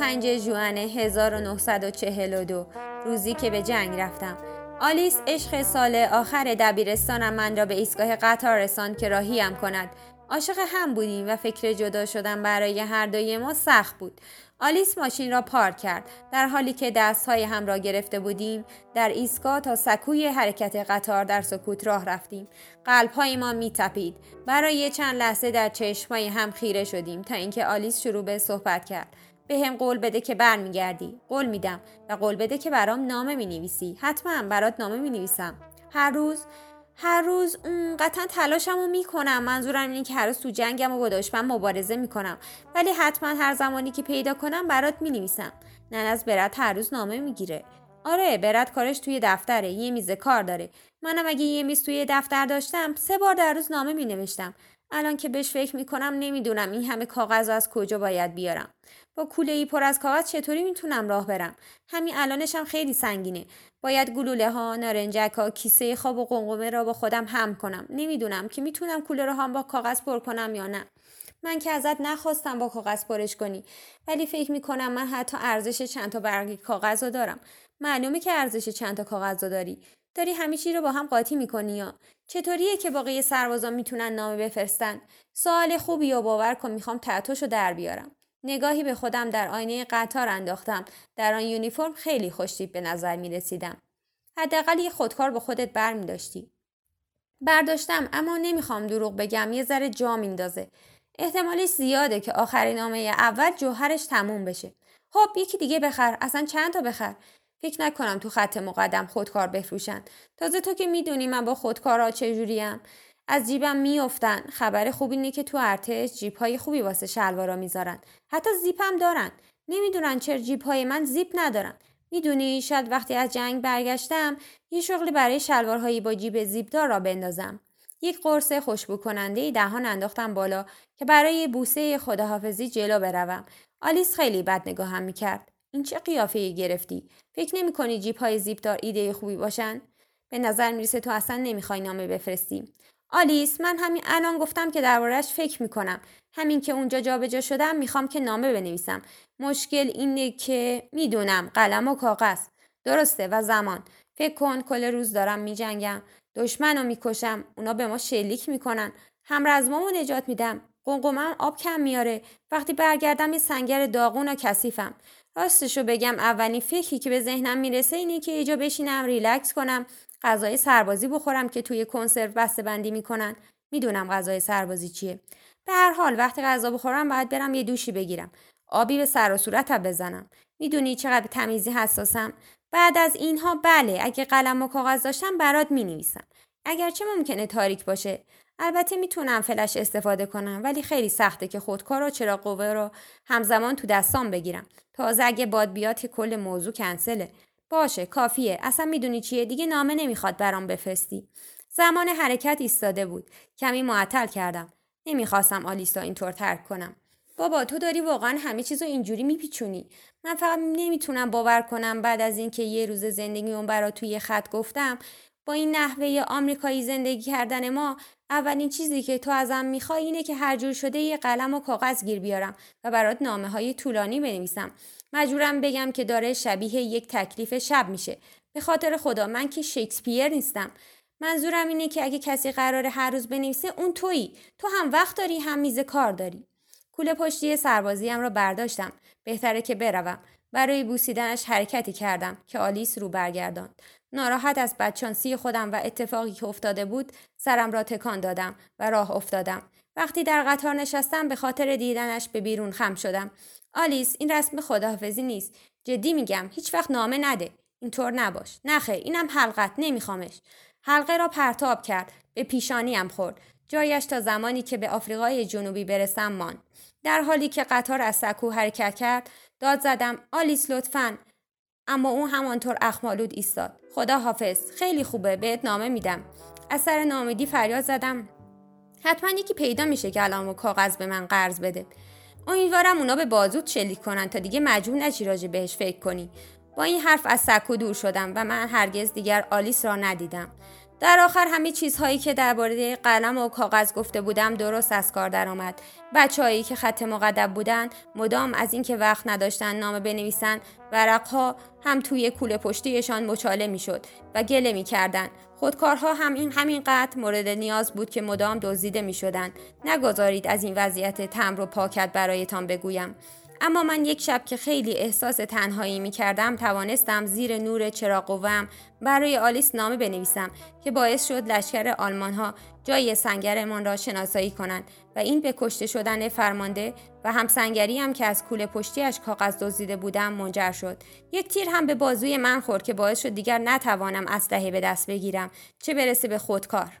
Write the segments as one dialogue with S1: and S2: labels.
S1: 25 جوان 1942 روزی که به جنگ رفتم. آلیس عشق سال آخر دبیرستانم من را به ایستگاه قطار رساند که راهیم کند. عاشق هم بودیم و فکر جدا شدن برای هر دوی ما سخت بود. آلیس ماشین را پارک کرد. در حالی که دستهای هم را گرفته بودیم در ایستگاه تا سکوی حرکت قطار در سکوت راه رفتیم. قلبهای ما میتپید. برای چند لحظه در چشمهای هم خیره شدیم تا اینکه آلیس شروع به صحبت کرد. به هم قول بده که برمیگردی. قول میدم و قول بده که برام نامه می نویسی حتما برات نامه می نویسم هر روز هر روز قطعا تلاشم رو می‌کنم. منظورم اینه که هر روز تو جنگم و با دشمن مبارزه می‌کنم. ولی حتما هر زمانی که پیدا کنم برات می نویسم نن از برات هر روز نامه می‌گیره. آره برات کارش توی دفتره. یه میز کار داره. منم اگه یه میز توی دفتر داشتم سه بار در روز نامه می نوشتم الان که بهش فکر می‌کنم نمی‌دونم این همه کاغذ از کجا باید بیارم. با کوله ای پر از کاغذ چطوری می‌تونم راه برم؟ همین الانشم خیلی سنگینه. باید گلوله ها نارنجک ها کیسه خواب و قنقمه را با خودم هم کنم. نمی‌دونم که می‌تونم کوله رو هم با کاغذ پر کنم یا نه. من که ازت نخواستم با کاغذ پرش کنی. ولی فکر می‌کنم من حتی ارزش چند تا برگی کاغذ رو دارم. معلومه که ارزش چند تا کاغذ رو داری. داری همه چی رو با هم قاطی می‌کنی یا؟ چطوریه که باقی سربازان می‌تونن نامه بفرستن؟ سوال خوبی یا باور کن می‌خوام تعتوش رو در بیارم. نگاهی به خودم در آینه قطار انداختم. در آن یونیفرم خیلی خوشتیب به نظر می رسیدم حداقل یه خودکار به خودت بر می داشتی. برداشتم اما نمی‌خوام دروغ بگم یه ذره جا میندازه احتمالش زیاده که آخرین نامه اول جوهرش تموم بشه. خب یکی دیگه بخر. اصلا چند تا بخر؟ فکر نکنم تو خط مقدم خودکار بفروشن. تازه تو که می‌دونی من با خودکارها چجوریم. از جیبم میافتن. خبر خوب اینه که تو ارتش جیب های خوبی واسه شلوارا می‌ذارن. حتی زیپم دارن. نمی‌دونن چرا جیب های من زیپ ندارن. می‌دونی شاید وقتی از جنگ برگشتم یه شغلی برای شلوارهایی با جیب زیپدار را بندازم. یک قرص خوشبو کننده دهان انداختم بالا که برای بوسه خداحافظی جلو بروم. آلیس خیلی بد نگاهم می‌کرد. این چه قیافه گرفتی؟ فکر نمی کنی جیب های زیپدار ایده خوبی باشن؟ به نظر می‌رسه تو اصلا نمی‌خوای نامه بفرستی. آلیس من همین الان گفتم که دربارهش فکر می‌کنم. همین که اونجا جابجا شدم می‌خوام که نامه بنویسم. مشکل اینه که می‌دونم قلم و کاغذ. درسته و زمان. فکر کن کل روز دارم میجنگم. دشمن رو می‌کشم. اونا به ما شلیک می‌کنن. هم رزمامو نجات میدم. قنقمم آب کم میاره وقتی برگردم یه سنگر داغون و کثیفم. راستشو بگم اولین فکری که به ذهنم می‌رسه اینه که اینجا بشینم ریلکس کنم غذای سربازی بخورم که توی کنسرو بسته بندی می‌کنن. می‌دونم غذای سربازی چیه. به هر حال وقتی غذا بخورم باید برم یه دوشی بگیرم. آبی به سر و صورتم بزنم. می‌دونی چقدر تمیزی حساسم. بعد از اینها بله اگه قلم و کاغذ داشتم برات می‌نویسم. اگرچه ممکنه تاریک باشه. البته می‌تونم فلش استفاده کنم ولی خیلی سخته که خودکار و چرا قوه رو همزمان تو دستام بگیرم. تازه اگه باد بیاد که کل موضوع کنسله. باشه کافیه. اصلا می‌دونی چیه؟ دیگه نامه نمی‌خواد برام بفرستی. زمان حرکت ایستاده بود. کمی معطل کردم. نمی‌خواستم آلیسا اینطور ترک کنم. بابا تو داری واقعا همه چیزو اینجوری میپیچونی. من فقط نمی‌تونم باور کنم بعد از اینکه یه روز زندگی اون برا توی خط گفتم این نحوه آمریکایی زندگی کردن ما اولین چیزی که تو ازم می‌خوای اینه که هر جور شده یه قلم و کاغذ گیر بیارم و برات نامه های طولانی بنویسم. مجبورم بگم که داره شبیه یک تکلیف شب میشه. به خاطر خدا من که شکسپیر نیستم. منظورم اینه که اگه کسی قراره هر روز بنویسه اون تویی. تو هم وقت داری هم میز کار داری. کوله پشتی سربازیم را برداشتم. بهتره که بروم. برای بوسیدنش حرکتی کردم که آلیس رو برگرداند. ناراحت از بدشانسی خودم و اتفاقی که افتاده بود سرم را تکان دادم و راه افتادم. وقتی در قطار نشستم به خاطر دیدنش به بیرون خم شدم. آلیس این رسم خداحافظی نیست. جدی میگم هیچ وقت نامه نده. اینطور نباش. نخه اینم حلقت نمیخوامش. حلقه را پرتاب کرد. به پیشانیم خورد. جایش تا زمانی که به آفریقای جنوبی برسم ماند. در حالی که قطار از سکو حرکت کرد داد زدم آلیس لطفا. اما اون همانطور اخمالود ایستاد. خدا حافظ خیلی خوبه بهت نامه میدم. از سر نامیدی فریاد زدم. حتما یکی پیدا میشه که الان و کاغذ به من قرض بده. امیدوارم اونا به بازوت شلیک کنن تا دیگه مجبور نشی راجع بهش فکر کنی. با این حرف از سکو دور شدم و من هرگز دیگر آلیس را ندیدم. در آخر همه چیزهایی که درباره قلم و کاغذ گفته بودم درست از کار درآمد. بچههایی که خط مقدب بودن مدام از اینکه وقت نداشتن نامه بنویسن ورقها هم توی کوله پشتیشان مچاله می‌شد و گله می‌کردن. خودکارها هم این همین قطع مورد نیاز بود که مدام دزدیده می‌شدند نگذارید از این وضعیت تمر و پاکت برایتان بگویم. اما من یک شب که خیلی احساس تنهایی می کردم توانستم زیر نور چراغ قوم برای آلیس نامه بنویسم که باعث شد لشکر آلمان ها جای سنگرمان را شناسایی کنند و این به کشته شدن فرمانده و همسنگری هم که از کوله پشتیش کاغذ دزدیده بودم منجر شد. یک تیر هم به بازوی من خورد که باعث شد دیگر نتوانم اسلحه به دست بگیرم چه برسه به خودکار.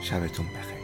S2: شبتون بخیر.